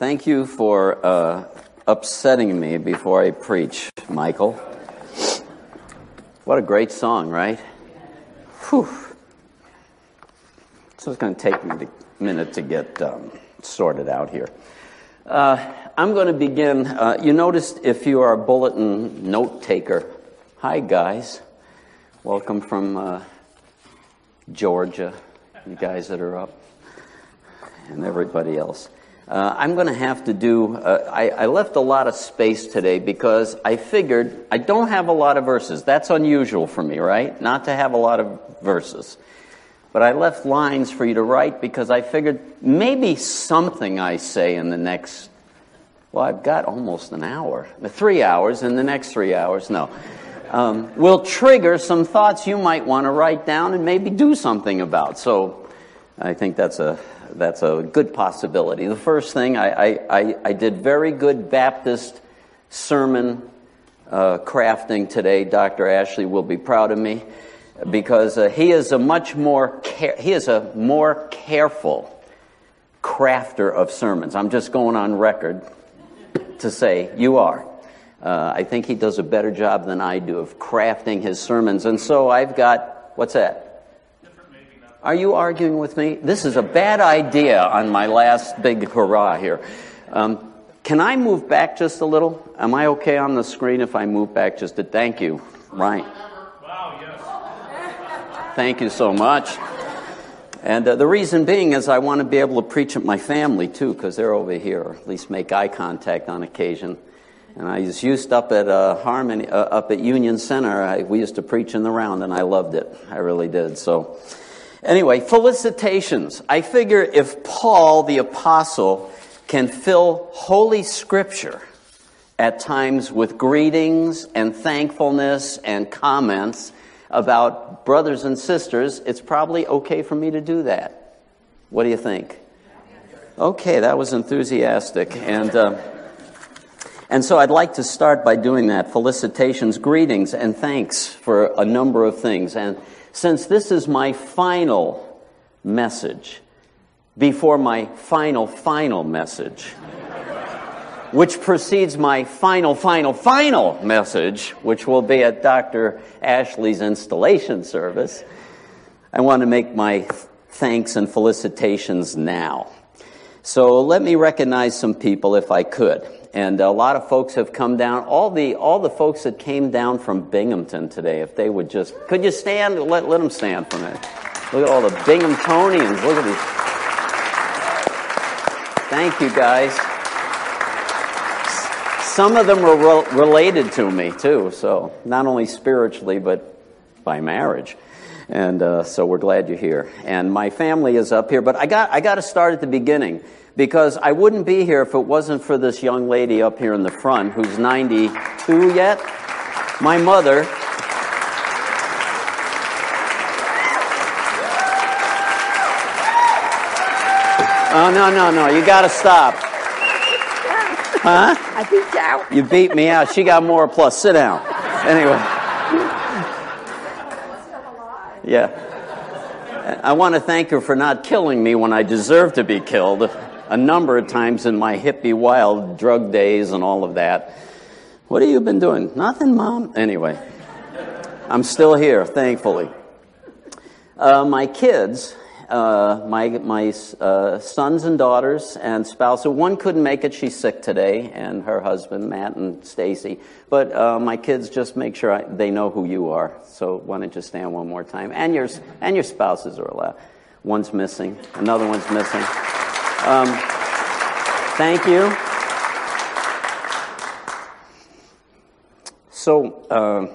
Thank you for uh, upsetting me before I preach, Michael. What a great song, right? Whew. So it's going to take me a minute to get um, sorted out here. Uh, I'm going to begin. Uh, you noticed if you are a bulletin note taker, hi guys, welcome from uh, Georgia, you guys that are up, and everybody else. Uh, I'm going to have to do, uh, I, I, left a lot of space today because I figured I don't have a lot of verses. That's unusual for me, right? Not to have a lot of verses. But I left lines for you to write because I figured maybe something I say in the next, well, I've got almost an hour, three hours, in the next three hours, no, um, will trigger some thoughts you might want to write down and maybe do something about. So I think that's a, that's a good possibility. The first thing, I, I, I did very good Baptist sermon uh, crafting today. Dr. Ashley will be proud of me because uh, he is a much more care- he is a more careful crafter of sermons. I'm just going on record to say you are. Uh, I think he does a better job than I do of crafting his sermons, and so I've got what's that? Are you arguing with me? This is a bad idea on my last big hurrah here. Um, can I move back just a little? Am I okay on the screen if I move back just a thank you? Right. Wow, yes. Thank you so much. And uh, the reason being is I want to be able to preach at my family too, because they're over here, or at least make eye contact on occasion. And I was used up at uh, Harmony, uh, up at Union Center. I, we used to preach in the round, and I loved it. I really did. So. Anyway, felicitations. I figure if Paul the Apostle can fill Holy Scripture at times with greetings and thankfulness and comments about brothers and sisters, it's probably okay for me to do that. What do you think? Okay, that was enthusiastic. And, uh, and so I'd like to start by doing that. Felicitations, greetings, and thanks for a number of things. And since this is my final message before my final, final message, which precedes my final, final, final message, which will be at Dr. Ashley's installation service, I want to make my thanks and felicitations now. So let me recognize some people if I could and a lot of folks have come down. All the all the folks that came down from Binghamton today, if they would just could you stand? Let let them stand for a minute. Look at all the Binghamtonians. Look at these. Thank you, guys. Some of them were re- related to me too, so not only spiritually but by marriage. And uh, so we're glad you're here. And my family is up here, but I got I got to start at the beginning because I wouldn't be here if it wasn't for this young lady up here in the front who's 92 yet. My mother. Oh, no, no, no. You got to stop. Huh? I beat you out. You beat me out. She got more plus. Sit down. Anyway. Yeah. I want to thank her for not killing me when I deserve to be killed a number of times in my hippie wild drug days and all of that. What have you been doing? Nothing, Mom. Anyway, I'm still here, thankfully. Uh, my kids, uh, my, my uh, sons and daughters and spouse, so one couldn't make it, she's sick today, and her husband, Matt and Stacy. But uh, my kids just make sure I, they know who you are. So why don't you stand one more time? And your, and your spouses are allowed. One's missing, another one's missing. Um, thank you. So, uh,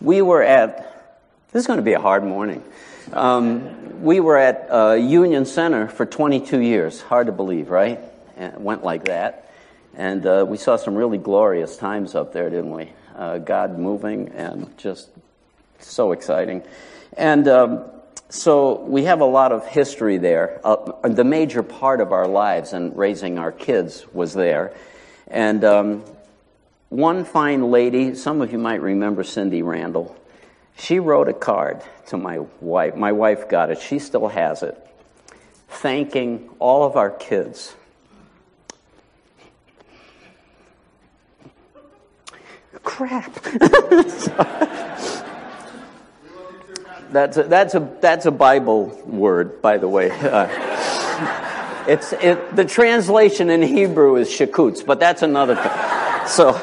we were at, this is going to be a hard morning. Um, we were at uh, Union Center for 22 years. Hard to believe, right? And it went like that. And uh, we saw some really glorious times up there, didn't we? Uh, God moving and just so exciting. And um, so we have a lot of history there. Uh, the major part of our lives and raising our kids was there. And um, one fine lady, some of you might remember Cindy Randall, she wrote a card to my wife. My wife got it. She still has it. Thanking all of our kids. Crap. that's a, that's a that's a Bible word, by the way. Uh, it's it, the translation in Hebrew is shakutz, but that's another thing. So,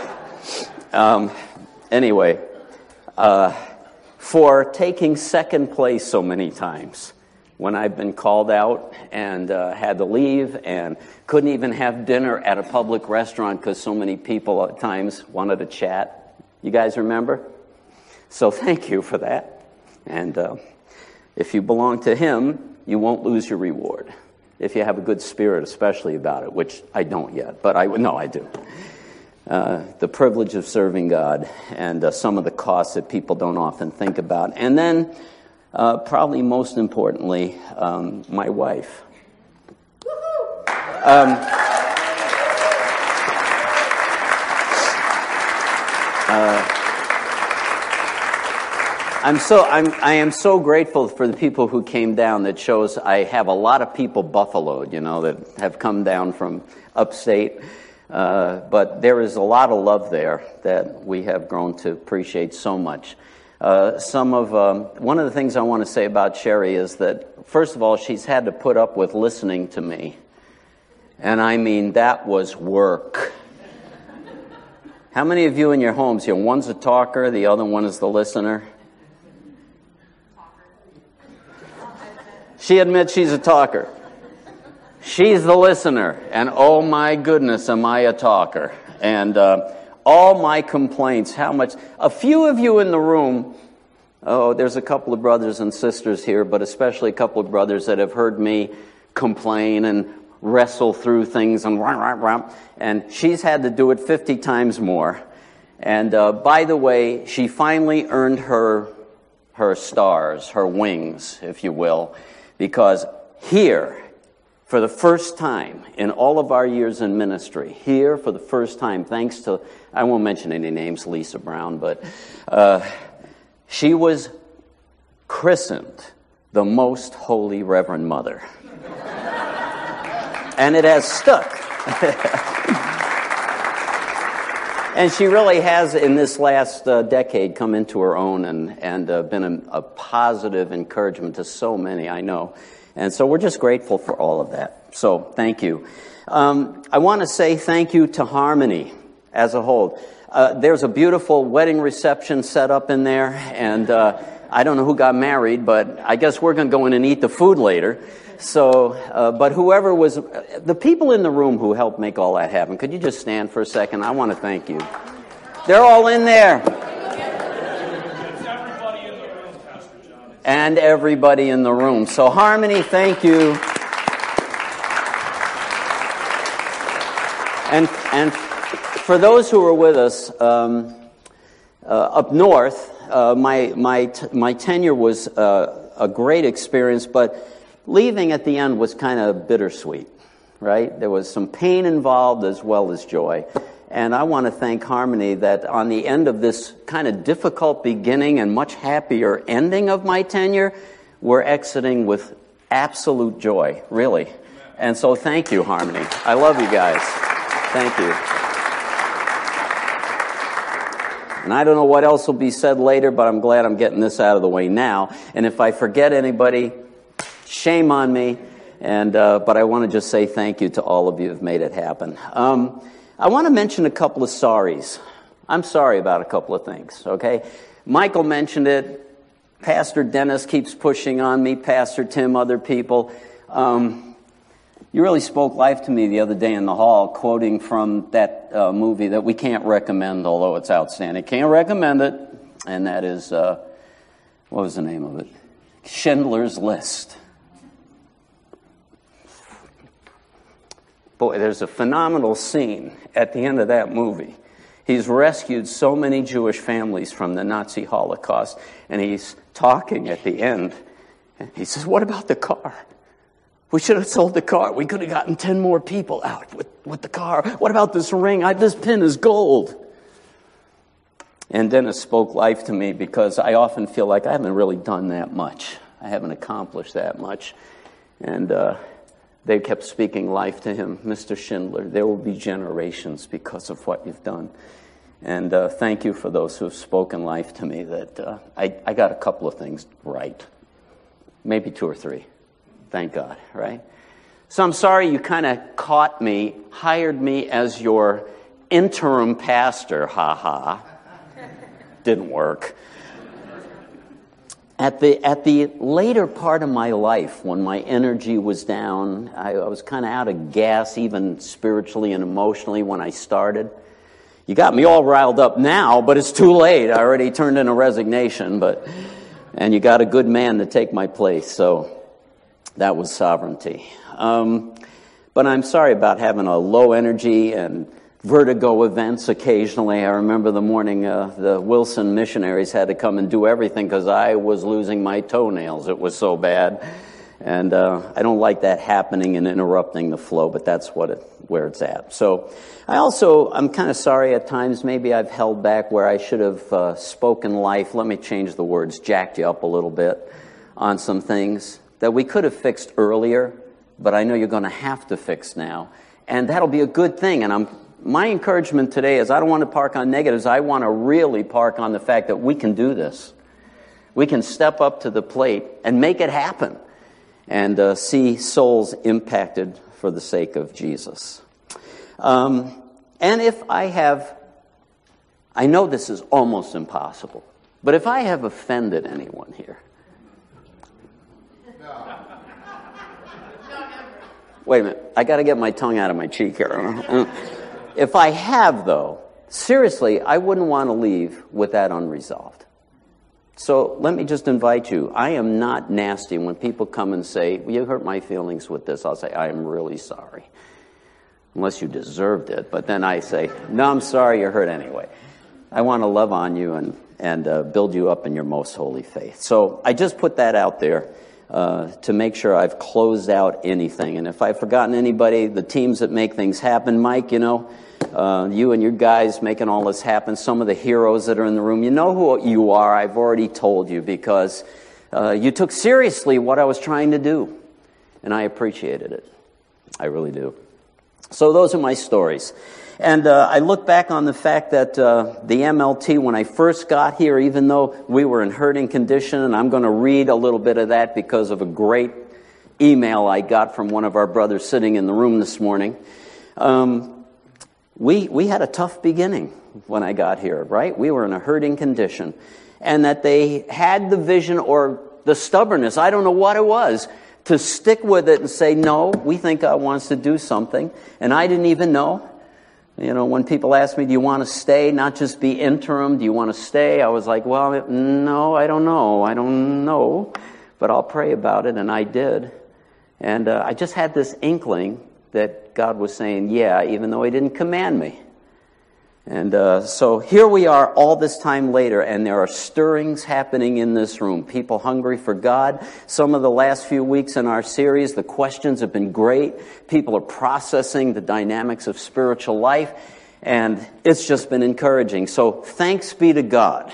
um, anyway. Uh, for taking second place so many times when I've been called out and uh, had to leave and couldn't even have dinner at a public restaurant because so many people at times wanted to chat. You guys remember? So thank you for that. And uh, if you belong to Him, you won't lose your reward. If you have a good spirit, especially about it, which I don't yet, but I no, I do. Uh, the privilege of serving God and uh, some of the costs that people don't often think about. And then, uh, probably most importantly, um, my wife. Um, uh, I'm so I'm I am so grateful for the people who came down. That shows I have a lot of people buffaloed, you know, that have come down from upstate. Uh, but there is a lot of love there that we have grown to appreciate so much. Uh, some of um, one of the things I want to say about Sherry is that first of all, she's had to put up with listening to me, and I mean that was work. How many of you in your homes here? One's a talker, the other one is the listener. She admits she's a talker. She's the listener, and oh my goodness, am I a talker. And uh, all my complaints, how much, a few of you in the room, oh, there's a couple of brothers and sisters here, but especially a couple of brothers that have heard me complain and wrestle through things and rah, rah, rah, and she's had to do it 50 times more. And uh, by the way, she finally earned her, her stars, her wings, if you will, because here for the first time in all of our years in ministry, here for the first time, thanks to, I won't mention any names, Lisa Brown, but uh, she was christened the Most Holy Reverend Mother. and it has stuck. and she really has, in this last uh, decade, come into her own and, and uh, been a, a positive encouragement to so many, I know. And so we're just grateful for all of that. So thank you. Um, I want to say thank you to Harmony as a whole. Uh, there's a beautiful wedding reception set up in there, and uh, I don't know who got married, but I guess we're going to go in and eat the food later. So, uh, but whoever was, the people in the room who helped make all that happen, could you just stand for a second? I want to thank you. They're all in there. And everybody in the room. So, Harmony, thank you. And, and for those who were with us um, uh, up north, uh, my, my, t- my tenure was uh, a great experience, but leaving at the end was kind of bittersweet, right? There was some pain involved as well as joy. And I want to thank Harmony that on the end of this kind of difficult beginning and much happier ending of my tenure, we're exiting with absolute joy, really. And so thank you, Harmony. I love you guys. Thank you. And I don't know what else will be said later, but I'm glad I'm getting this out of the way now. And if I forget anybody, shame on me. And, uh, but I want to just say thank you to all of you who've made it happen. Um, I want to mention a couple of sorries. I'm sorry about a couple of things, okay? Michael mentioned it. Pastor Dennis keeps pushing on me, Pastor Tim, other people. Um, you really spoke life to me the other day in the hall, quoting from that uh, movie that we can't recommend, although it's outstanding. Can't recommend it, and that is, uh, what was the name of it? Schindler's List. Boy, there's a phenomenal scene at the end of that movie. He's rescued so many Jewish families from the Nazi Holocaust, and he's talking at the end. He says, What about the car? We should have sold the car. We could have gotten 10 more people out with, with the car. What about this ring? I, this pin is gold. And Dennis spoke life to me because I often feel like I haven't really done that much. I haven't accomplished that much. And uh, they kept speaking life to him, Mr. Schindler. There will be generations because of what you've done. And uh, thank you for those who have spoken life to me that uh, I, I got a couple of things right. Maybe two or three. Thank God, right? So I'm sorry you kind of caught me, hired me as your interim pastor, ha ha. Didn't work. At the, at the later part of my life, when my energy was down, I, I was kind of out of gas, even spiritually and emotionally, when I started. You got me all riled up now, but it's too late. I already turned in a resignation, but, and you got a good man to take my place, so that was sovereignty. Um, but I'm sorry about having a low energy and vertigo events occasionally. I remember the morning uh, the Wilson missionaries had to come and do everything because I was losing my toenails. It was so bad. And uh, I don't like that happening and interrupting the flow, but that's what it, where it's at. So I also, I'm kind of sorry at times maybe I've held back where I should have uh, spoken life. Let me change the words, jacked you up a little bit on some things that we could have fixed earlier, but I know you're going to have to fix now. And that'll be a good thing. And I'm my encouragement today is I don't want to park on negatives. I want to really park on the fact that we can do this. We can step up to the plate and make it happen and uh, see souls impacted for the sake of Jesus. Um, and if I have, I know this is almost impossible, but if I have offended anyone here, wait a minute, I got to get my tongue out of my cheek here. If I have, though, seriously, I wouldn't want to leave with that unresolved. So let me just invite you. I am not nasty when people come and say, well, You hurt my feelings with this. I'll say, I am really sorry. Unless you deserved it. But then I say, No, I'm sorry you're hurt anyway. I want to love on you and, and uh, build you up in your most holy faith. So I just put that out there. Uh, to make sure I've closed out anything. And if I've forgotten anybody, the teams that make things happen, Mike, you know, uh, you and your guys making all this happen, some of the heroes that are in the room, you know who you are. I've already told you because uh, you took seriously what I was trying to do. And I appreciated it. I really do. So those are my stories. And uh, I look back on the fact that uh, the MLT, when I first got here, even though we were in hurting condition, and I'm going to read a little bit of that because of a great email I got from one of our brothers sitting in the room this morning. Um, we, we had a tough beginning when I got here, right? We were in a hurting condition. And that they had the vision or the stubbornness, I don't know what it was, to stick with it and say, no, we think God wants to do something. And I didn't even know. You know, when people ask me, do you want to stay, not just be interim, do you want to stay? I was like, well, no, I don't know. I don't know. But I'll pray about it, and I did. And uh, I just had this inkling that God was saying, yeah, even though He didn't command me. And uh, so here we are all this time later, and there are stirrings happening in this room. People hungry for God. Some of the last few weeks in our series, the questions have been great. People are processing the dynamics of spiritual life, and it's just been encouraging. So thanks be to God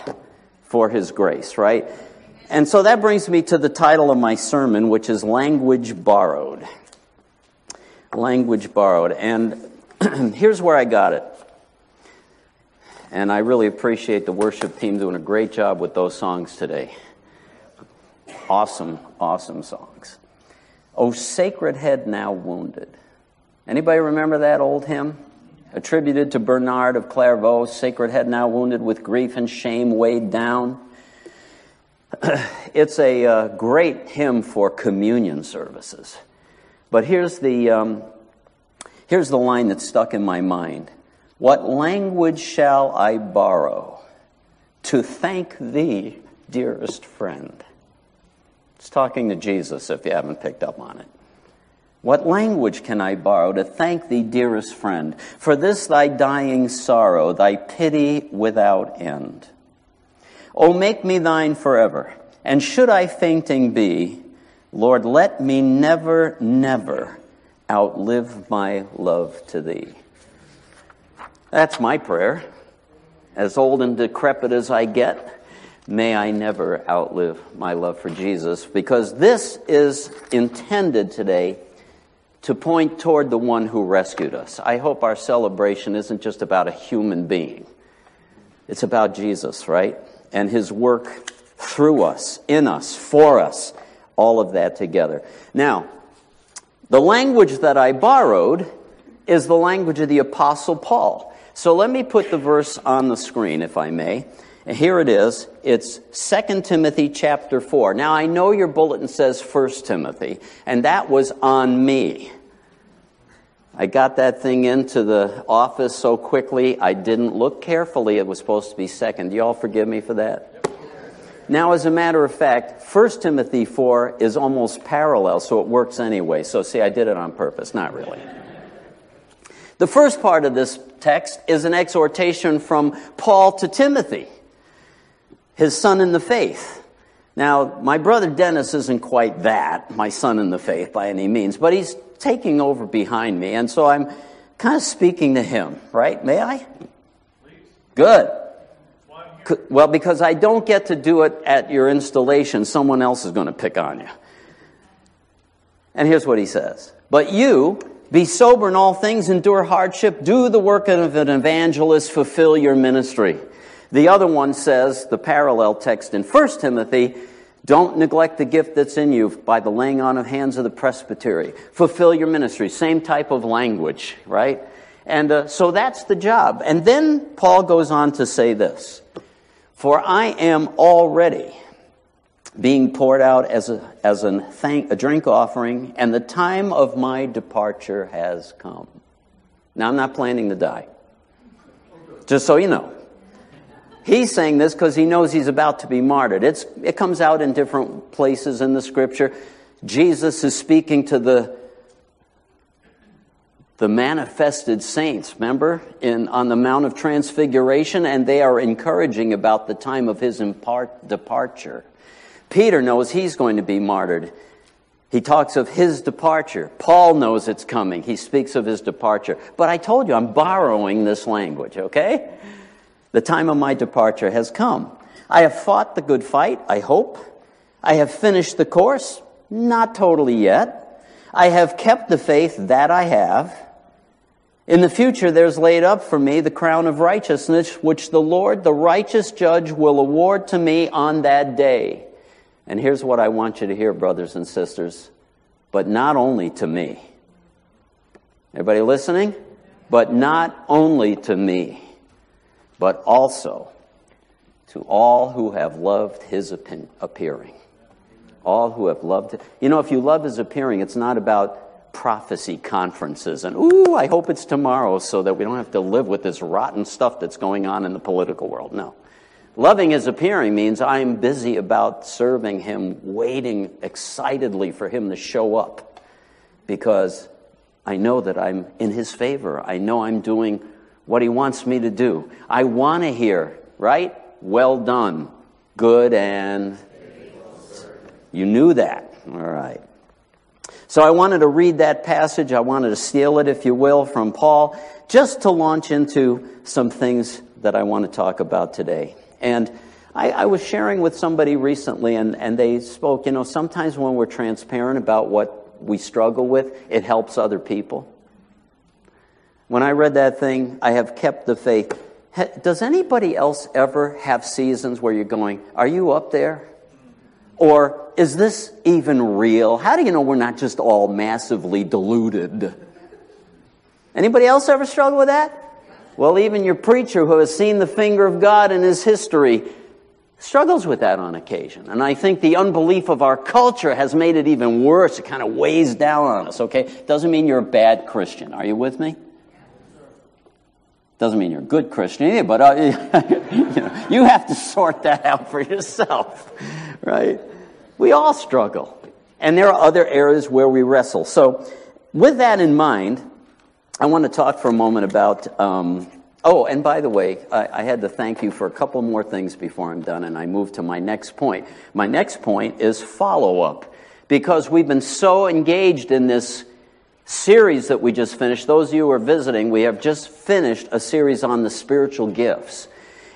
for His grace, right? And so that brings me to the title of my sermon, which is Language Borrowed. Language Borrowed. And here's where I got it. And I really appreciate the worship team doing a great job with those songs today. Awesome, awesome songs. Oh, sacred head now wounded. Anybody remember that old hymn? Attributed to Bernard of Clairvaux, sacred head now wounded with grief and shame weighed down. it's a uh, great hymn for communion services. But here's the, um, here's the line that stuck in my mind. What language shall I borrow to thank thee, dearest friend? It's talking to Jesus if you haven't picked up on it. What language can I borrow to thank thee, dearest friend, for this thy dying sorrow, thy pity without end? O make me thine forever, and should I fainting be, Lord, let me never, never outlive my love to thee. That's my prayer. As old and decrepit as I get, may I never outlive my love for Jesus because this is intended today to point toward the one who rescued us. I hope our celebration isn't just about a human being, It's about Jesus, right? And his work through us, in us, for us, all of that together. Now, the language that I borrowed is the language of the Apostle Paul. So let me put the verse on the screen, if I may. And here it is. It's 2 Timothy chapter 4. Now, I know your bulletin says 1 Timothy, and that was on me. I got that thing into the office so quickly, I didn't look carefully. It was supposed to be second. Do you all forgive me for that? Now, as a matter of fact, 1 Timothy 4 is almost parallel, so it works anyway. So, see, I did it on purpose. Not really. The first part of this text is an exhortation from Paul to Timothy, his son in the faith. Now, my brother Dennis isn't quite that, my son in the faith by any means, but he's taking over behind me, and so I'm kind of speaking to him, right? May I? Please. Good. Well, because I don't get to do it at your installation, someone else is going to pick on you. And here's what he says But you, be sober in all things, endure hardship, do the work of an evangelist, fulfill your ministry. The other one says, the parallel text in 1 Timothy, don't neglect the gift that's in you by the laying on of hands of the presbytery. Fulfill your ministry. Same type of language, right? And uh, so that's the job. And then Paul goes on to say this For I am already being poured out as a, as a, thank, a drink offering, and the time of my departure has come. Now, I'm not planning to die. Just so you know. He's saying this because he knows he's about to be martyred. It's, it comes out in different places in the scripture. Jesus is speaking to the, the manifested saints, remember, in, on the Mount of Transfiguration, and they are encouraging about the time of his impart, departure. Peter knows he's going to be martyred. He talks of his departure. Paul knows it's coming. He speaks of his departure. But I told you, I'm borrowing this language, okay? The time of my departure has come. I have fought the good fight, I hope. I have finished the course, not totally yet. I have kept the faith that I have. In the future, there's laid up for me the crown of righteousness, which the Lord, the righteous judge, will award to me on that day. And here's what I want you to hear, brothers and sisters, but not only to me. Everybody listening? But not only to me but also to all who have loved his appearing. All who have loved it. You know, if you love his appearing, it's not about prophecy conferences and, ooh, I hope it's tomorrow so that we don't have to live with this rotten stuff that's going on in the political world. No. Loving his appearing means I'm busy about serving him, waiting excitedly for him to show up because I know that I'm in his favor. I know I'm doing what He wants me to do. I want to hear, right? Well done, good and. You knew that. All right. So I wanted to read that passage. I wanted to steal it, if you will, from Paul, just to launch into some things that I want to talk about today. And I, I, was sharing with somebody recently, and, and they spoke, you know, sometimes when we're transparent about what we struggle with, it helps other people. When I read that thing, I have kept the faith. Does anybody else ever have seasons where you're going, Are you up there? Or is this even real? How do you know we're not just all massively deluded? Anybody else ever struggle with that? Well, even your preacher who has seen the finger of God in his history struggles with that on occasion. And I think the unbelief of our culture has made it even worse. It kind of weighs down on us, okay? Doesn't mean you're a bad Christian. Are you with me? Doesn't mean you're a good Christian either, but uh, you, know, you have to sort that out for yourself, right? We all struggle. And there are other areas where we wrestle. So, with that in mind, I want to talk for a moment about. Um, oh, and by the way, I, I had to thank you for a couple more things before I'm done, and I move to my next point. My next point is follow up. Because we've been so engaged in this series that we just finished, those of you who are visiting, we have just finished a series on the spiritual gifts.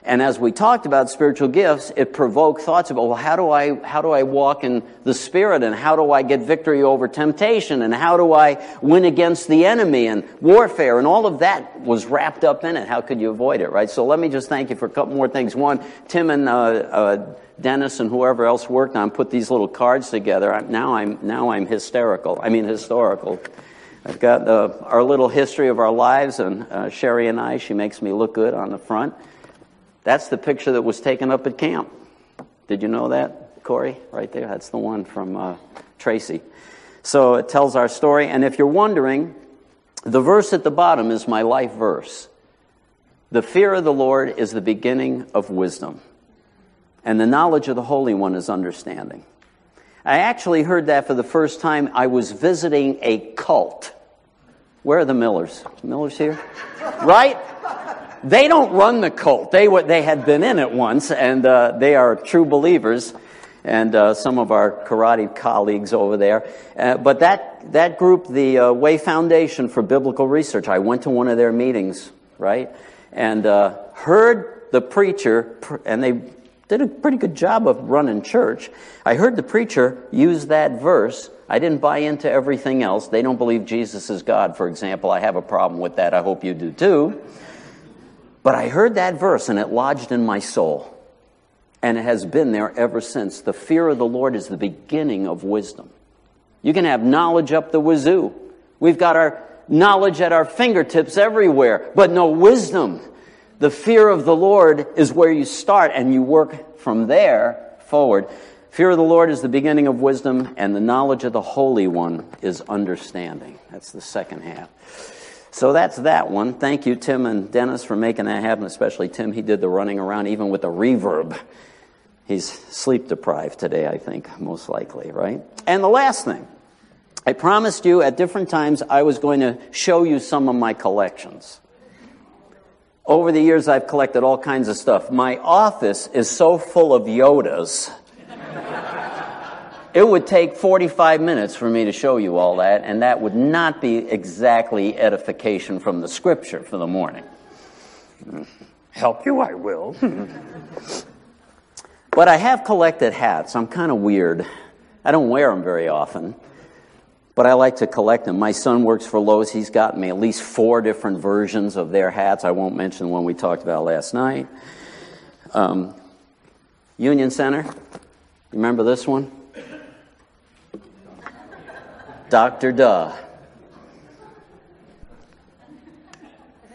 And as we talked about spiritual gifts, it provoked thoughts about, well, how do I, how do I walk in the Spirit and how do I get victory over temptation and how do I win against the enemy and warfare and all of that was wrapped up in it. How could you avoid it, right? So let me just thank you for a couple more things. One, Tim and, uh, uh, Dennis and whoever else worked on put these little cards together. Now I'm, now I'm hysterical. I mean, historical. I've got uh, our little history of our lives, and uh, Sherry and I, she makes me look good on the front. That's the picture that was taken up at camp. Did you know that, Corey? Right there. That's the one from uh, Tracy. So it tells our story. And if you're wondering, the verse at the bottom is my life verse. The fear of the Lord is the beginning of wisdom, and the knowledge of the Holy One is understanding. I actually heard that for the first time. I was visiting a cult. Where are the Millers? Millers here? Right? They don't run the cult. They, they had been in it once, and uh, they are true believers, and uh, some of our karate colleagues over there. Uh, but that, that group, the uh, Way Foundation for Biblical Research, I went to one of their meetings, right? And uh, heard the preacher, and they did a pretty good job of running church. I heard the preacher use that verse. I didn't buy into everything else. They don't believe Jesus is God, for example. I have a problem with that. I hope you do too. But I heard that verse and it lodged in my soul. And it has been there ever since. The fear of the Lord is the beginning of wisdom. You can have knowledge up the wazoo. We've got our knowledge at our fingertips everywhere, but no wisdom. The fear of the Lord is where you start and you work from there forward. Fear of the Lord is the beginning of wisdom, and the knowledge of the Holy One is understanding. That's the second half. So that's that one. Thank you, Tim and Dennis, for making that happen, especially Tim. He did the running around even with the reverb. He's sleep deprived today, I think, most likely, right? And the last thing, I promised you at different times I was going to show you some of my collections. Over the years, I've collected all kinds of stuff. My office is so full of Yodas. It would take 45 minutes for me to show you all that, and that would not be exactly edification from the scripture for the morning. Help you, I will. but I have collected hats. I'm kind of weird. I don't wear them very often but I like to collect them. My son works for Lowe's. He's got me at least four different versions of their hats. I won't mention the one we talked about last night. Um, Union Center. Remember this one? Dr. Duh.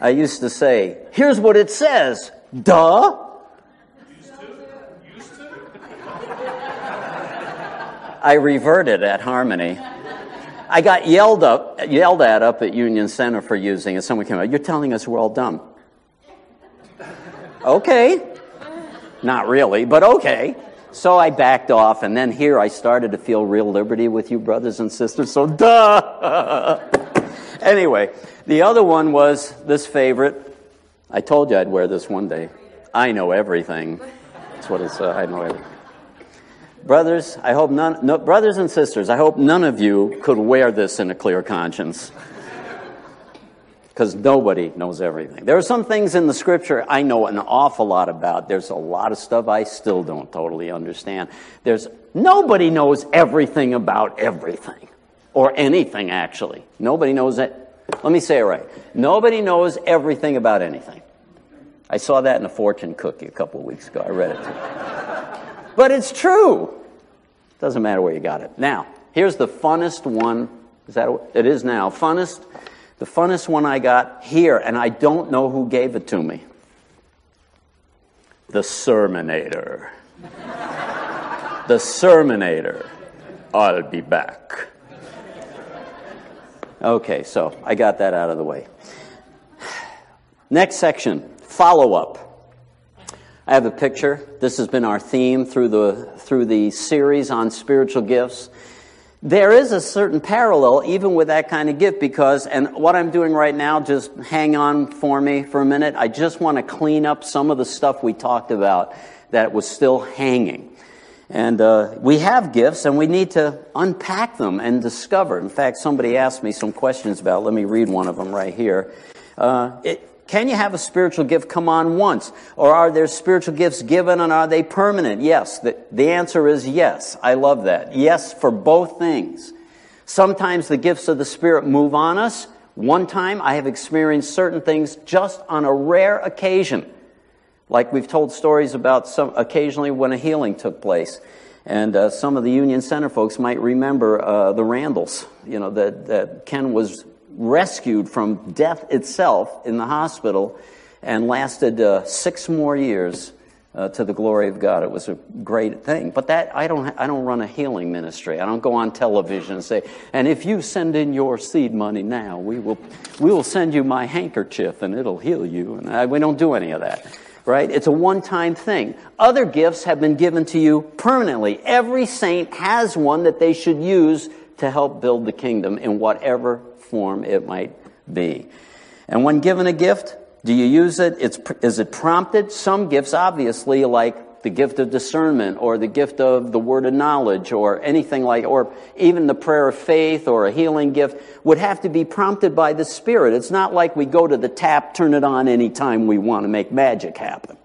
I used to say, here's what it says. Duh. I reverted at Harmony. I got yelled up, yelled at up at Union Center for using it. Someone came out, you're telling us we're all dumb. okay. Not really, but okay. So I backed off, and then here I started to feel real liberty with you brothers and sisters, so duh! anyway, the other one was this favorite. I told you I'd wear this one day. I know everything. That's what it's, uh, I know everything. Brothers, I hope none, no, brothers and sisters, I hope none of you could wear this in a clear conscience. Because nobody knows everything. There are some things in the scripture I know an awful lot about. There's a lot of stuff I still don't totally understand. There's, nobody knows everything about everything. Or anything, actually. Nobody knows it. Let me say it right. Nobody knows everything about anything. I saw that in a fortune cookie a couple of weeks ago. I read it. But it's true. Doesn't matter where you got it. Now, here's the funnest one. Is that it is now? Funnest. The funnest one I got here, and I don't know who gave it to me. The Sermonator. the Sermonator. I'll be back. Okay, so I got that out of the way. Next section follow up. I have a picture. This has been our theme through the, through the series on spiritual gifts. There is a certain parallel even with that kind of gift because, and what I'm doing right now, just hang on for me for a minute. I just want to clean up some of the stuff we talked about that was still hanging. And uh, we have gifts and we need to unpack them and discover. In fact, somebody asked me some questions about, let me read one of them right here. Uh, it, Can you have a spiritual gift come on once? Or are there spiritual gifts given and are they permanent? Yes. The, the answer is yes. I love that. Yes for both things. Sometimes the gifts of the Spirit move on us. One time I have experienced certain things just on a rare occasion. Like we've told stories about some occasionally when a healing took place. And uh, some of the Union Center folks might remember uh, the Randalls, you know, that, that Ken was rescued from death itself in the hospital and lasted uh, six more years uh, to the glory of God. It was a great thing. But that I don't I don't run a healing ministry. I don't go on television and say, and if you send in your seed money now, we will we will send you my handkerchief and it'll heal you. And I, we don't do any of that. Right? It's a one-time thing. Other gifts have been given to you permanently. Every saint has one that they should use to help build the kingdom in whatever form it might be. And when given a gift, do you use it? It's, is it prompted? Some gifts, obviously, like the gift of discernment or the gift of the word of knowledge or anything like, or even the prayer of faith or a healing gift would have to be prompted by the Spirit. It's not like we go to the tap, turn it on anytime we want to make magic happen.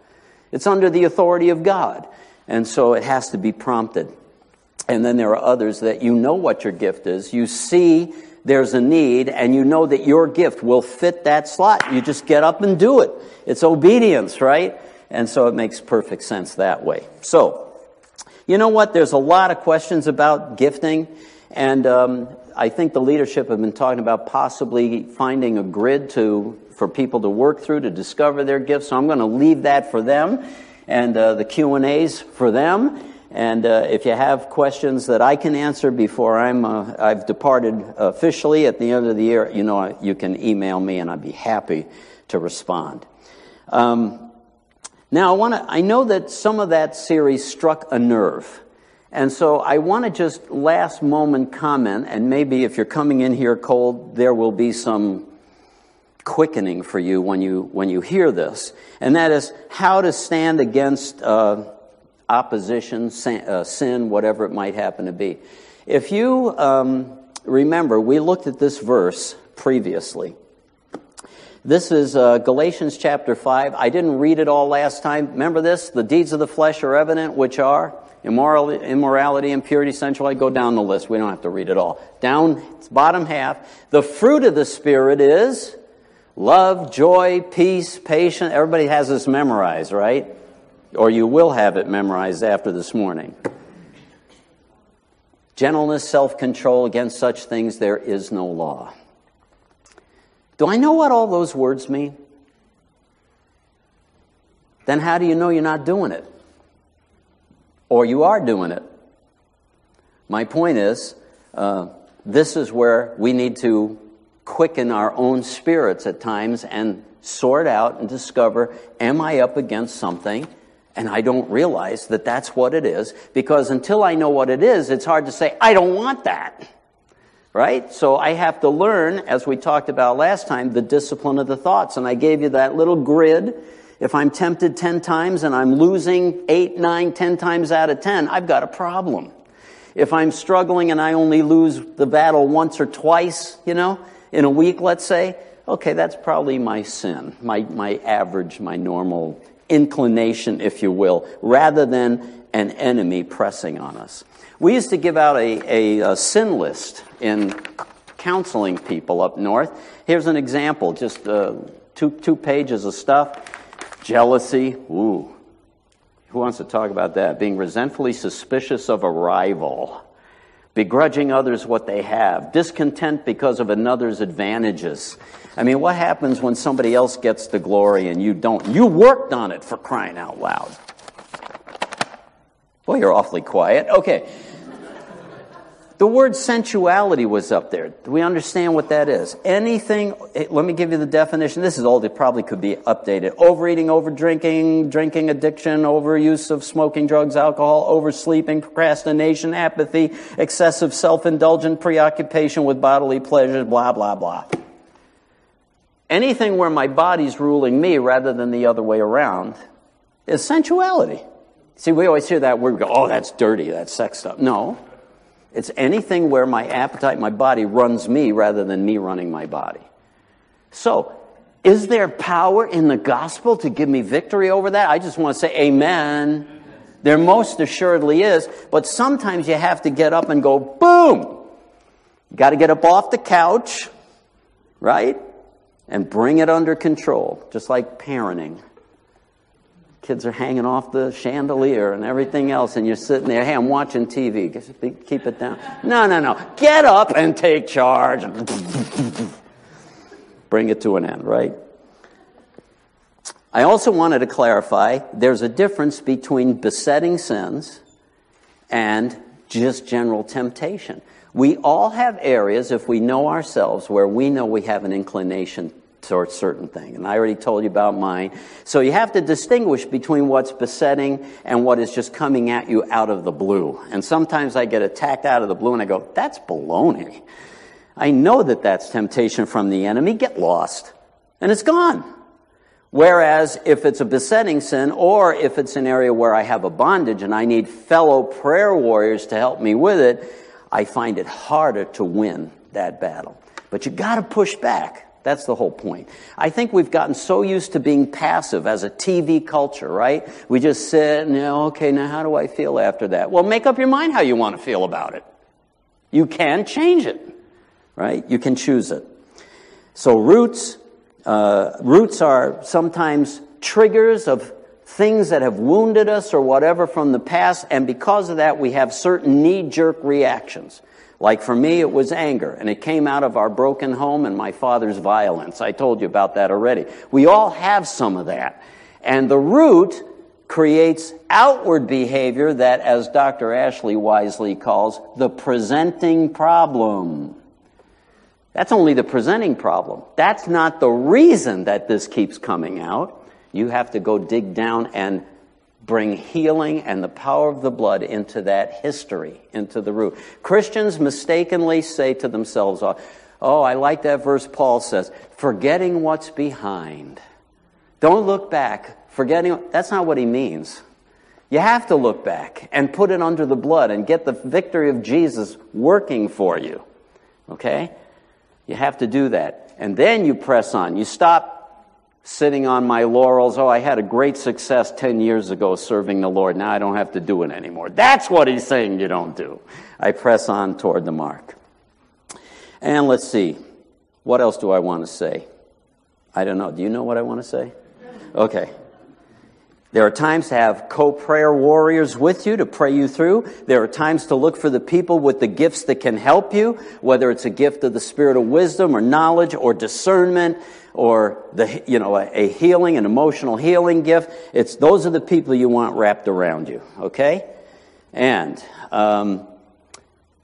It's under the authority of God. And so it has to be prompted. And then there are others that you know what your gift is. You see there's a need and you know that your gift will fit that slot. You just get up and do it. It's obedience, right? And so it makes perfect sense that way. So, you know what? There's a lot of questions about gifting, and um, I think the leadership have been talking about possibly finding a grid to for people to work through to discover their gifts. So I'm going to leave that for them, and uh, the Q and A's for them. And uh, if you have questions that I can answer before I'm uh, I've departed officially at the end of the year, you know you can email me, and I'd be happy to respond. Um, now I want to. I know that some of that series struck a nerve. And so I want to just last moment comment, and maybe if you're coming in here cold, there will be some quickening for you when you when you hear this, and that is how to stand against uh, opposition, uh, sin, whatever it might happen to be. If you um, remember, we looked at this verse previously. This is uh, Galatians chapter 5. I didn't read it all last time. Remember this? The deeds of the flesh are evident, which are immoral, immorality, impurity, sensuality. Go down the list. We don't have to read it all. Down, bottom half. The fruit of the Spirit is love, joy, peace, patience. Everybody has this memorized, right? Or you will have it memorized after this morning. Gentleness, self control, against such things there is no law. Do I know what all those words mean? Then how do you know you're not doing it? Or you are doing it? My point is, uh, this is where we need to quicken our own spirits at times and sort out and discover am I up against something and I don't realize that that's what it is because until I know what it is, it's hard to say, I don't want that. Right? So I have to learn, as we talked about last time, the discipline of the thoughts. And I gave you that little grid. If I'm tempted 10 times and I'm losing 8, 9, 10 times out of 10, I've got a problem. If I'm struggling and I only lose the battle once or twice, you know, in a week, let's say, okay, that's probably my sin, my, my average, my normal inclination, if you will, rather than an enemy pressing on us. We used to give out a, a, a sin list in counseling people up north. Here's an example, just uh, two, two pages of stuff. Jealousy, ooh. Who wants to talk about that? Being resentfully suspicious of a rival begrudging others what they have, discontent because of another's advantages. I mean, what happens when somebody else gets the glory and you don't? You worked on it for crying out loud. Well, you're awfully quiet. Okay. The word sensuality was up there. Do we understand what that is? Anything, eh, let me give you the definition. This is old, it probably could be updated. Overeating, overdrinking, drinking addiction, overuse of smoking, drugs, alcohol, oversleeping, procrastination, apathy, excessive self-indulgent preoccupation with bodily pleasures, blah, blah, blah. Anything where my body's ruling me rather than the other way around is sensuality. See, we always hear that word, we go, oh, that's dirty, that's sex stuff. No. It's anything where my appetite, my body runs me rather than me running my body. So, Is there power in the gospel to give me victory over that? I just want to say amen. There most assuredly is, but sometimes you have to get up and go, boom! You got to get up off the couch, right? And bring it under control, just like parenting. Kids are hanging off the chandelier and everything else, and you're sitting there, hey, I'm watching TV. Keep it down. No, no, no. Get up and take charge. Bring it to an end, right? I also wanted to clarify there's a difference between besetting sins and just general temptation. We all have areas, if we know ourselves, where we know we have an inclination towards certain thing. And I already told you about mine. So you have to distinguish between what's besetting and what is just coming at you out of the blue. And sometimes I get attacked out of the blue and I go, that's baloney. I know that that's temptation from the enemy. Get lost. And it's gone. Whereas if it's a besetting sin or if it's an area where I have a bondage and I need fellow prayer warriors to help me with it, I find it harder to win that battle. But you gotta push back. That's the whole point. I think we've gotten so used to being passive as a TV culture, right? We just sit and, you know, okay, now how do I feel after that? Well, make up your mind how you want to feel about it. You can change it, right? You can choose it. So roots, uh, roots are sometimes triggers of things that have wounded us or whatever from the past, and because of that, we have certain knee jerk reactions. Like for me, it was anger, and it came out of our broken home and my father's violence. I told you about that already. We all have some of that. And the root creates outward behavior that, as Dr. Ashley wisely calls, the presenting problem. That's only the presenting problem. That's not the reason that this keeps coming out. You have to go dig down and bring healing and the power of the blood into that history, into the root. Christians mistakenly say to themselves, oh, oh, I like that verse Paul says, forgetting what's behind. Don't look back. Forgetting, that's not what he means. You have to look back and put it under the blood and get the victory of Jesus working for you. Okay? You have to do that. And then you press on. You stop sitting on my laurels. Oh, I had a great success 10 years ago serving the Lord. Now I don't have to do it anymore. That's what he's saying you don't do. I press on toward the mark. And let's see. What else do I want to say? I don't know. Do you know what I want to say? Okay. There are times to have co-prayer warriors with you to pray you through. There are times to look for the people with the gifts that can help you, whether it's a gift of the spirit of wisdom or knowledge or discernment or the, you know, a, a healing, an emotional healing gift. It's, those are the people you want wrapped around you, okay? And, um,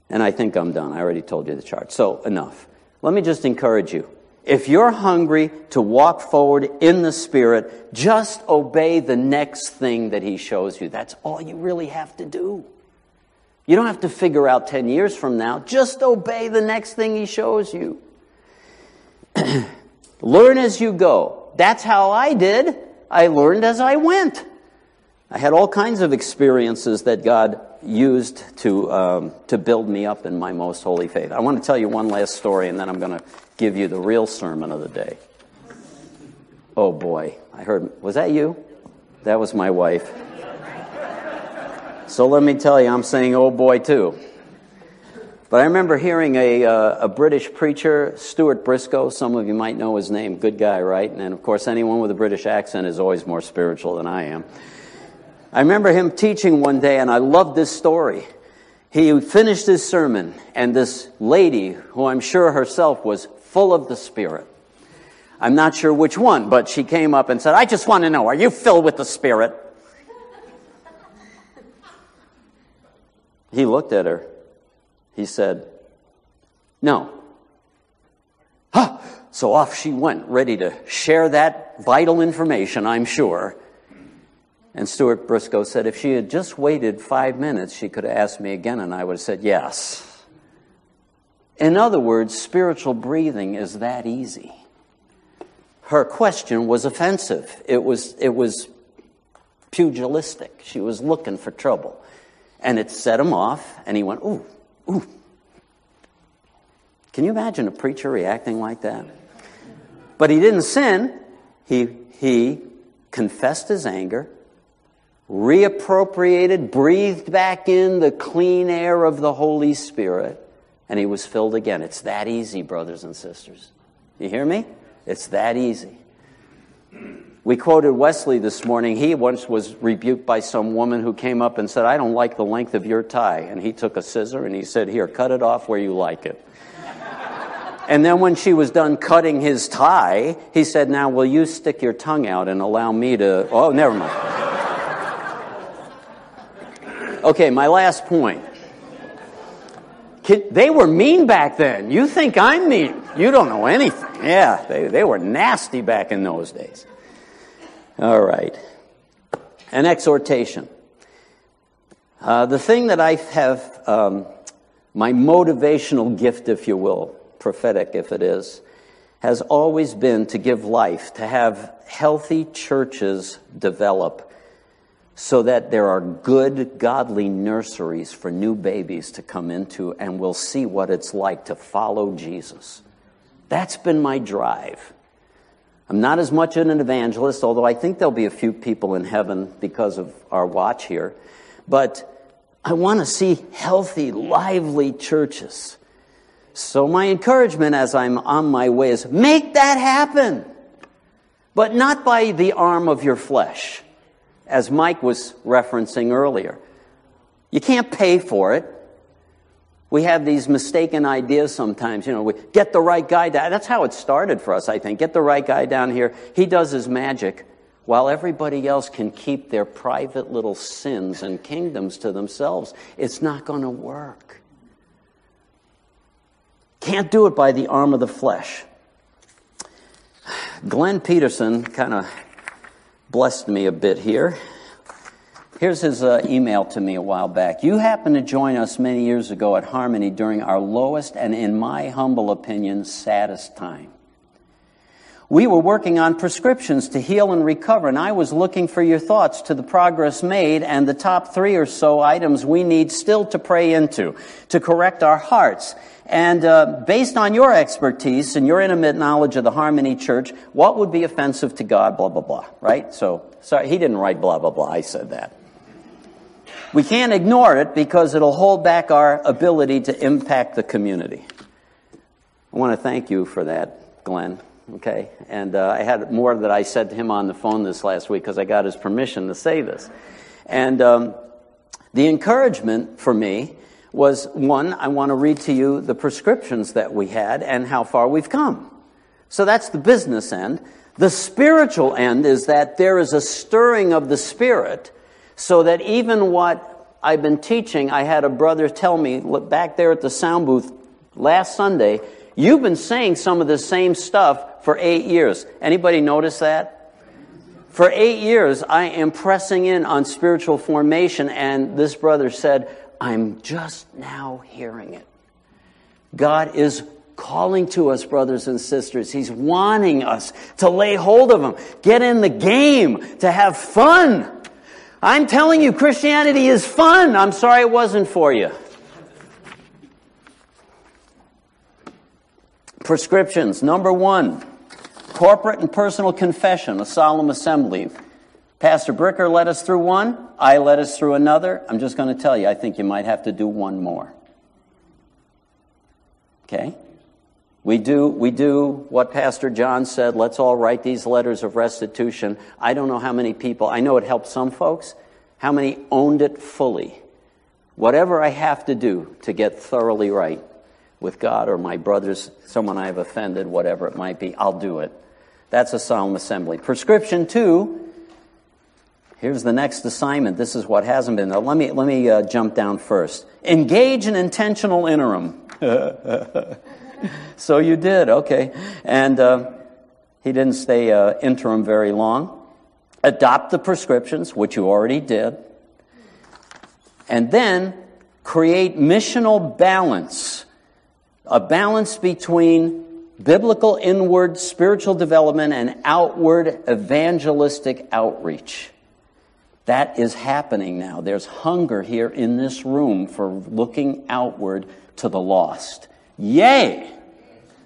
and I think I'm done. I already told you the chart. So enough. Let me just encourage you. If you're hungry to walk forward in the Spirit, just obey the next thing that He shows you. That's all you really have to do. You don't have to figure out 10 years from now. Just obey the next thing He shows you. Learn as you go. That's how I did. I learned as I went. I had all kinds of experiences that God used to, um, to build me up in my most holy faith. I want to tell you one last story, and then I'm going to give you the real sermon of the day. Oh boy, I heard, was that you? That was my wife. So let me tell you, I'm saying oh boy too. But I remember hearing a, uh, a British preacher, Stuart Briscoe. Some of you might know his name. Good guy, right? And of course, anyone with a British accent is always more spiritual than I am. I remember him teaching one day, and I loved this story. He finished his sermon, and this lady, who I'm sure herself was full of the Spirit. I'm not sure which one, but she came up and said, I just want to know, are you filled with the Spirit? He looked at her. He said, No. Huh. So off she went, ready to share that vital information, I'm sure. And Stuart Briscoe said, if she had just waited five minutes, she could have asked me again, and I would have said yes. In other words, spiritual breathing is that easy. Her question was offensive. It was, it was pugilistic. She was looking for trouble. And it set him off, and he went, ooh, ooh. Can you imagine a preacher reacting like that? But he didn't sin. He, he confessed his anger, reappropriated, breathed back in the clean air of the Holy Spirit, and he was filled again. It's that easy, brothers and sisters. You hear me? It's that easy. We quoted Wesley this morning. He once was rebuked by some woman who came up and said, I don't like the length of your tie. And he took a scissor and he said, Here, cut it off where you like it. and then when she was done cutting his tie, he said, Now, will you stick your tongue out and allow me to. Oh, never mind. okay, my last point. They were mean back then. You think I'm mean. You don't know anything. Yeah, they, they were nasty back in those days. All right. An exhortation. Uh, the thing that I have, um, my motivational gift, if you will, prophetic if it is, has always been to give life, to have healthy churches develop so that there are good, godly nurseries for new babies to come into and we'll see what it's like to follow Jesus. That's been my drive. I'm not as much an evangelist, although I think there'll be a few people in heaven because of our watch here. But I want to see healthy, lively churches. So my encouragement as I'm on my way is make that happen. But not by the arm of your flesh, as Mike was referencing earlier. You can't pay for it. We have these mistaken ideas sometimes. You know, we get the right guy down. That's how it started for us, I think. Get the right guy down here. He does his magic while everybody else can keep their private little sins and kingdoms to themselves. It's not going to work. Can't do it by the arm of the flesh. Glenn Peterson kind of blessed me a bit here. Here's his uh, email to me a while back. You happened to join us many years ago at Harmony during our lowest and, in my humble opinion, saddest time. We were working on prescriptions to heal and recover, and I was looking for your thoughts to the progress made and the top three or so items we need still to pray into to correct our hearts. And uh, based on your expertise and your intimate knowledge of the Harmony Church, what would be offensive to God? Blah blah blah. Right? So, sorry, he didn't write blah blah blah. I said that. We can't ignore it because it'll hold back our ability to impact the community. I want to thank you for that, Glenn. Okay? And uh, I had more that I said to him on the phone this last week because I got his permission to say this. And um, the encouragement for me was one, I want to read to you the prescriptions that we had and how far we've come. So that's the business end. The spiritual end is that there is a stirring of the Spirit so that even what I've been teaching, I had a brother tell me back there at the sound booth last Sunday, you've been saying some of the same stuff for eight years. Anybody notice that? For eight years, I am pressing in on spiritual formation, and this brother said, I'm just now hearing it. God is calling to us, brothers and sisters. He's wanting us to lay hold of Him, get in the game, to have fun. I'm telling you, Christianity is fun. I'm sorry it wasn't for you. Prescriptions. Number one, corporate and personal confession, a solemn assembly. Pastor Bricker led us through one. I led us through another. I'm just going to tell you, I think you might have to do one more. Okay? We do, we do what Pastor John said. Let's all write these letters of restitution. I don't know how many people, I know it helped some folks. How many owned it fully? Whatever I have to do to get thoroughly right with God or my brothers, someone I have offended, whatever it might be, I'll do it. That's a solemn assembly. Prescription two, here's the next assignment. This is what hasn't been. Now, let me, let me uh, jump down first. Engage an intentional interim. so you did, okay. And uh, he didn't stay uh, interim very long. Adopt the prescriptions, which you already did. And then create missional balance. A balance between biblical inward spiritual development and outward evangelistic outreach. That is happening now. There's hunger here in this room for looking outward to the lost. Yay!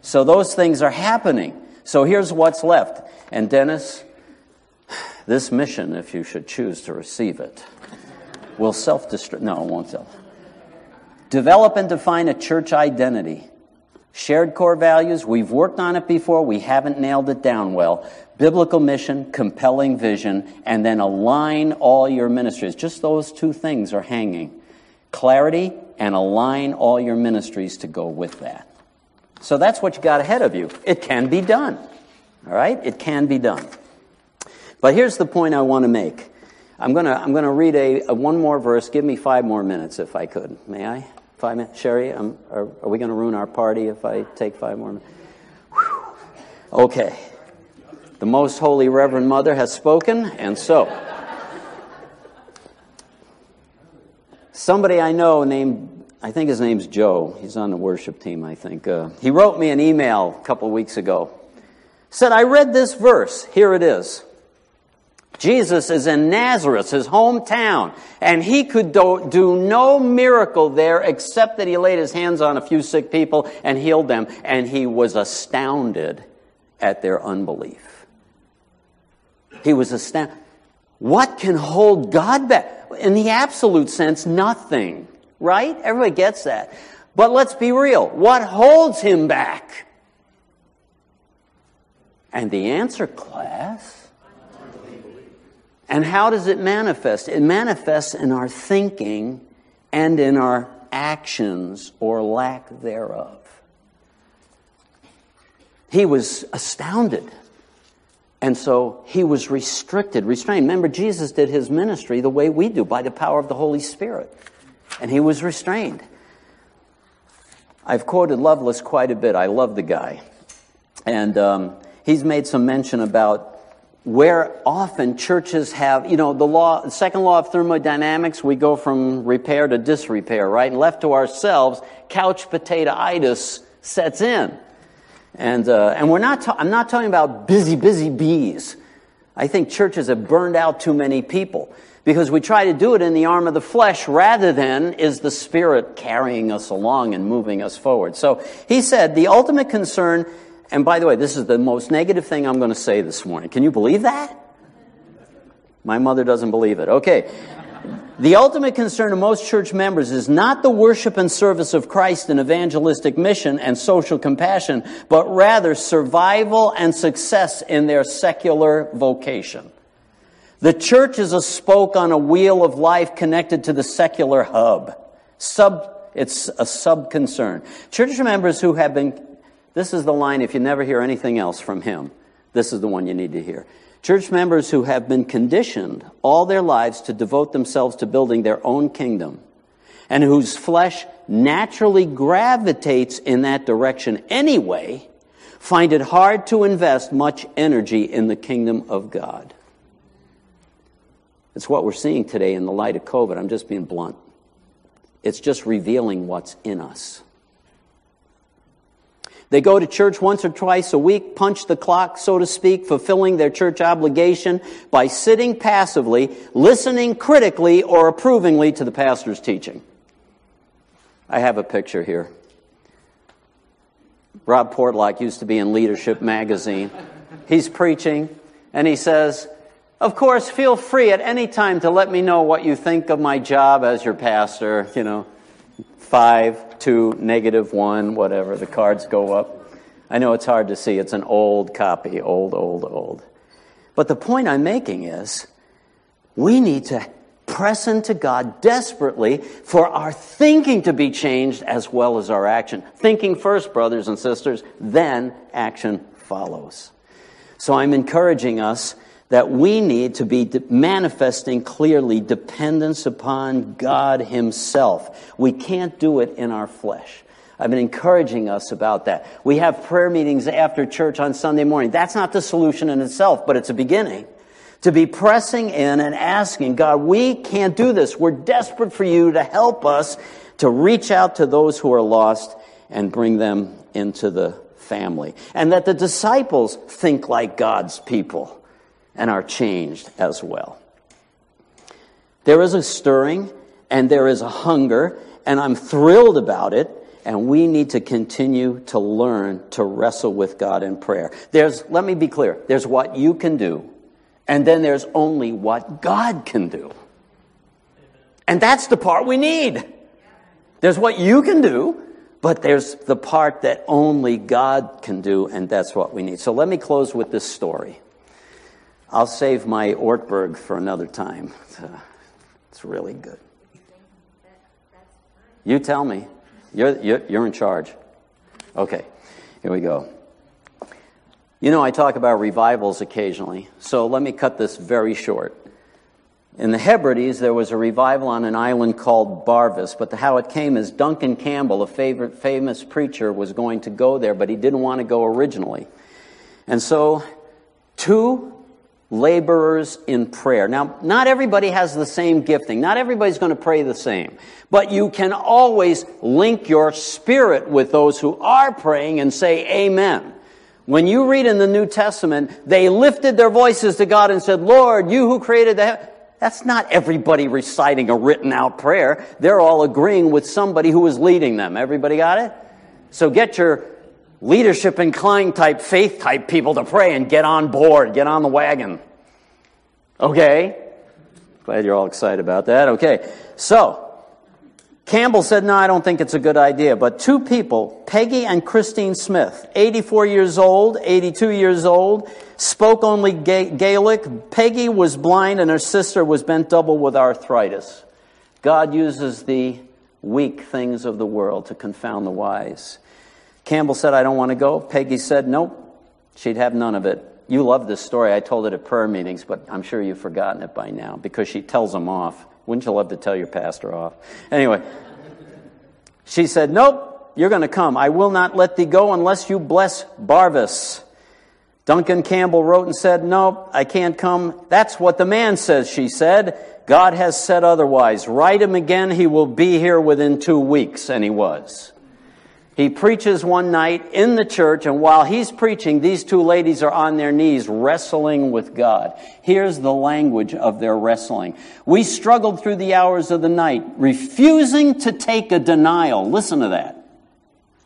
So those things are happening. So here's what's left. And Dennis, this mission, if you should choose to receive it, will self destruct. No, it won't self. Develop and define a church identity. Shared core values, we've worked on it before, we haven't nailed it down well. Biblical mission, compelling vision, and then align all your ministries. Just those two things are hanging. Clarity and align all your ministries to go with that. So that's what you got ahead of you. It can be done. All right? It can be done. But here's the point I want to make. I'm going to, I'm going to read a, a one more verse. Give me five more minutes if I could. May I? Five minutes? Sherry, um, are, are, we going to ruin our party if I take five more minutes? Okay. The Most Holy Reverend Mother has spoken, and so. Somebody I know named, I think his name's Joe. He's on the worship team, I think. Uh, he wrote me an email a couple weeks ago. Said, I read this verse. Here it is. Jesus is in Nazareth, his hometown, and he could do, do, no miracle there except that he laid his hands on a few sick people and healed them, and he was astounded at their unbelief. He was astounded. What can hold God back? In the absolute sense, nothing, right? Everybody gets that. But let's be real. What holds him back? And the answer, class, and how does it manifest? It manifests in our thinking and in our actions or lack thereof. He was astounded. And so he was restricted, restrained. Remember, Jesus did his ministry the way we do, by the power of the Holy Spirit. And he was restrained. I've quoted Lovelace quite a bit. I love the guy. And um, he's made some mention about where often churches have, you know, the law, the second law of thermodynamics, we go from repair to disrepair, right? And left to ourselves, couch potato-itis sets in. And, uh, and we're not, ta- I'm not talking about busy, busy bees. I think churches have burned out too many people because we try to do it in the arm of the flesh rather than is the spirit carrying us along and moving us forward. So he said the ultimate concern and by the way, this is the most negative thing I'm going to say this morning. Can you believe that? My mother doesn't believe it. Okay. The ultimate concern of most church members is not the worship and service of Christ in evangelistic mission and social compassion, but rather survival and success in their secular vocation. The church is a spoke on a wheel of life connected to the secular hub. Sub, it's a sub concern. Church members who have been this is the line, if you never hear anything else from him, this is the one you need to hear. Church members who have been conditioned all their lives to devote themselves to building their own kingdom and whose flesh naturally gravitates in that direction anyway find it hard to invest much energy in the kingdom of God. It's what we're seeing today in the light of COVID. I'm just being blunt. It's just revealing what's in us. They go to church once or twice a week, punch the clock, so to speak, fulfilling their church obligation by sitting passively, listening critically or approvingly to the pastor's teaching. I have a picture here. Rob Portlock used to be in Leadership magazine. He's preaching, and he says, Of course, feel free at any time to let me know what you think of my job as your pastor, you know five, two, negative one, whatever. The cards go up. I know it's hard to see. It's an old copy, old, old, old. But the point I'm making is we need to press into God desperately for our thinking to be changed as well as our action. Thinking first, brothers and sisters, then action follows. So I'm encouraging us that we need to be manifesting clearly dependence upon God Himself. We can't do it in our flesh. I've been encouraging us about that. We have prayer meetings after church on Sunday morning. That's not the solution in itself, but it's a beginning. To be pressing in and asking, God, we can't do this. We're desperate for you to help us to reach out to those who are lost and bring them into the family. And that the disciples think like God's people and are changed as well. There is a stirring and there is a hunger, and I'm thrilled about it. And we need to continue to learn to wrestle with God in prayer. There's, let me be clear, there's what you can do, and then there's only what God can do. And that's the part we need. There's what you can do, but there's the part that only God can do, and that's what we need. So let me close with this story. I'll save my Ortberg for another time. It's really good. You tell me. You're, you're, you're in charge. Okay, here we go. You know, I talk about revivals occasionally, so let me cut this very short. In the Hebrides, there was a revival on an island called Barvas, but how it came is Duncan Campbell, a favorite, famous preacher, was going to go there, but he didn't want to go originally. And so, two laborers in prayer. Now, not everybody has the same gifting. Not everybody's going to pray the same. But you can always link your spirit with those who are praying and say amen. When you read in the New Testament, they lifted their voices to God and said, Lord, you who created the heaven. That's not everybody reciting a written out prayer. They're all agreeing with somebody who is leading them. Everybody got it? So get your leadership inclined type, faith type people to pray and get on board, get on the wagon. Okay? Glad you're all excited about that. Okay. So, Campbell said, No, I don't think it's a good idea. But two people, Peggy and Christine Smith, 84 years old, 82 years old, spoke only Gaelic. Peggy was blind and her sister was bent double with arthritis. God uses the weak things of the world to confound the wise. Campbell said, I don't want to go. Peggy said, Nope, she'd have none of it. You love this story. I told it at prayer meetings, but I'm sure you've forgotten it by now because she tells them off. Wouldn't you love to tell your pastor off? Anyway, she said, Nope, you're going to come. I will not let thee go unless you bless Barvas. Duncan Campbell wrote and said, Nope, I can't come. That's what the man says, she said. God has said otherwise. Write him again. He will be here within two weeks. And he was. He preaches one night in the church, and while he's preaching, these two ladies are on their knees wrestling with God. Here's the language of their wrestling. We struggled through the hours of the night, refusing to take a denial. Listen to that.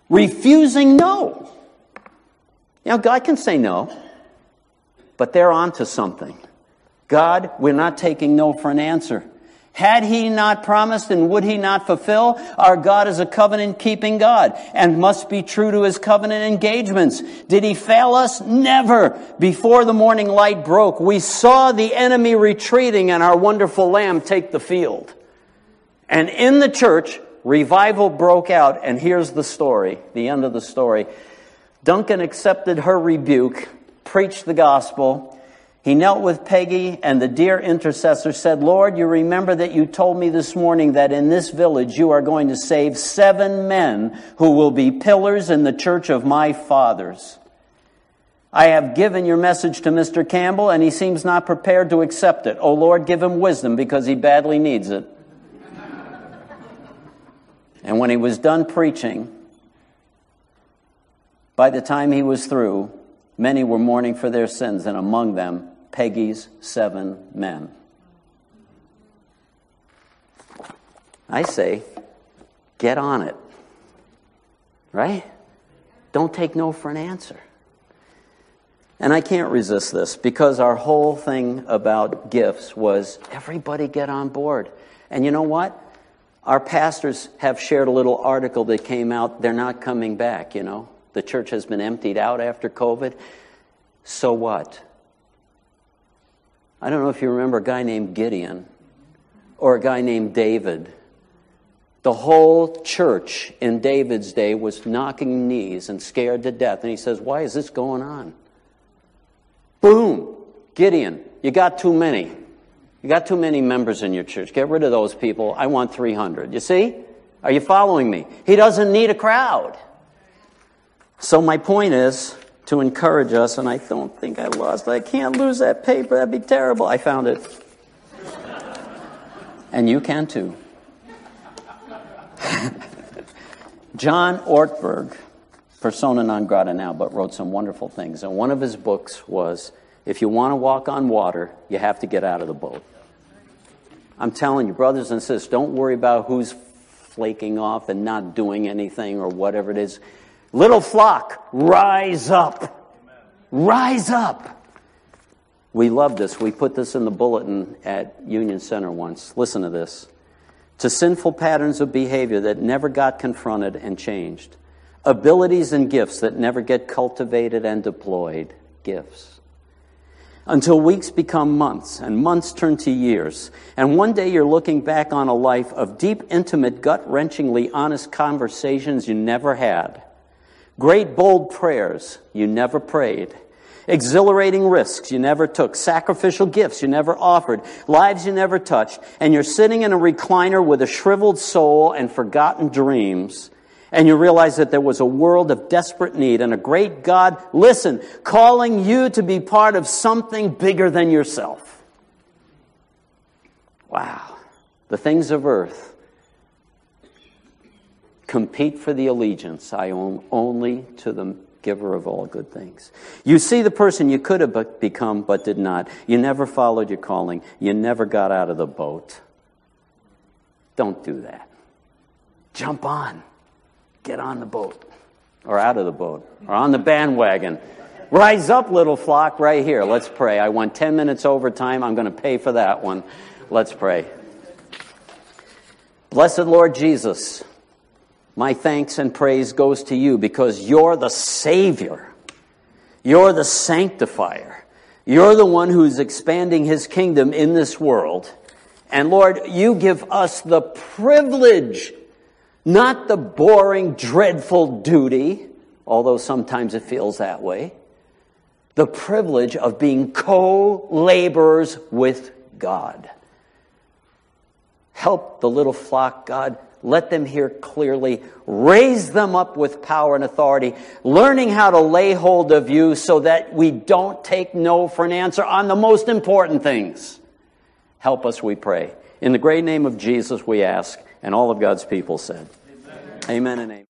Refusing no. Know, God can say no, but they're onto something. God, we're not taking no for an answer. Had he not promised and would he not fulfill? Our God is a covenant keeping God and must be true to his covenant engagements. Did he fail us? Never. Before the morning light broke, we saw the enemy retreating and our wonderful lamb take the field. And in the church, revival broke out. And here's the story, the end of the story. Duncan accepted her rebuke, preached the gospel, he knelt with Peggy, and the dear intercessor said, Lord, you remember that you told me this morning that in this village you are going to save seven men who will be pillars in the church of my fathers. I have given your message to Mr. Campbell, and he seems not prepared to accept it. Oh Lord, give him wisdom because he badly needs it. and when he was done preaching, by the time he was through, many were mourning for their sins, and among them Peggy's seven men. I say, get on it. Right? Don't take no for an answer. And I can't resist this because our whole thing about gifts was everybody get on board. And you know what? Our pastors have shared a little article that came out. They're not coming back, you know. The church has been emptied out after COVID. So what? I don't know if you remember a guy named Gideon or a guy named David. The whole church in David's day was knocking knees and scared to death. And he says, Why is this going on? Boom! Gideon, you got too many. You got too many members in your church. Get rid of those people. I want 300. You see? Are you following me? He doesn't need a crowd. So, my point is to encourage us, and I don't think I lost. I can't lose that paper. That'd be terrible. I found it. and you can too. John Ortberg, persona non grata now, but wrote some wonderful things. And one of his books was If you want to walk on water, you have to get out of the boat. I'm telling you, brothers and sisters, don't worry about who's flaking off and not doing anything or whatever it is. Little flock, rise up. Rise up. We love this. We put this in the bulletin at Union Center once. Listen to this. To sinful patterns of behavior that never got confronted and changed. Abilities and gifts that never get cultivated and deployed. Gifts. Until weeks become months and months turn to years. And one day you're looking back on a life of deep, intimate, gut wrenchingly honest conversations you never had. Great, bold prayers you never prayed. Exhilarating risks you never took, sacrificial gifts you never offered, lives you never touched, and you're sitting in a recliner with a shriveled soul and forgotten dreams, and you realize that there was a world of desperate need and a great God, listen, calling you to be part of something bigger than yourself. Wow. The things of earth compete for the allegiance I own only to the giver of all good things. You see the person you could have become but did not. You never followed your calling. You never got out of the boat. Don't do that. Jump on. Get on the boat. Or out of the boat. Or on the bandwagon. Rise up, little flock, right here. Let's pray. I want 10 minutes overtime. I'm going to pay for that one. Let's pray. Blessed Lord Jesus. My thanks and praise goes to you because you're the Savior. You're the sanctifier. You're the one who's expanding his kingdom in this world. And Lord, you give us the privilege, not the boring, dreadful duty, although sometimes it feels that way, the privilege of being co laborers with God. Help the little flock, God, let them hear clearly. Raise them up with power and authority, learning how to lay hold of you so that we don't take no for an answer on the most important things. Help us, we pray. In the great name of Jesus, we ask, and all of God's people said, Amen, amen and amen.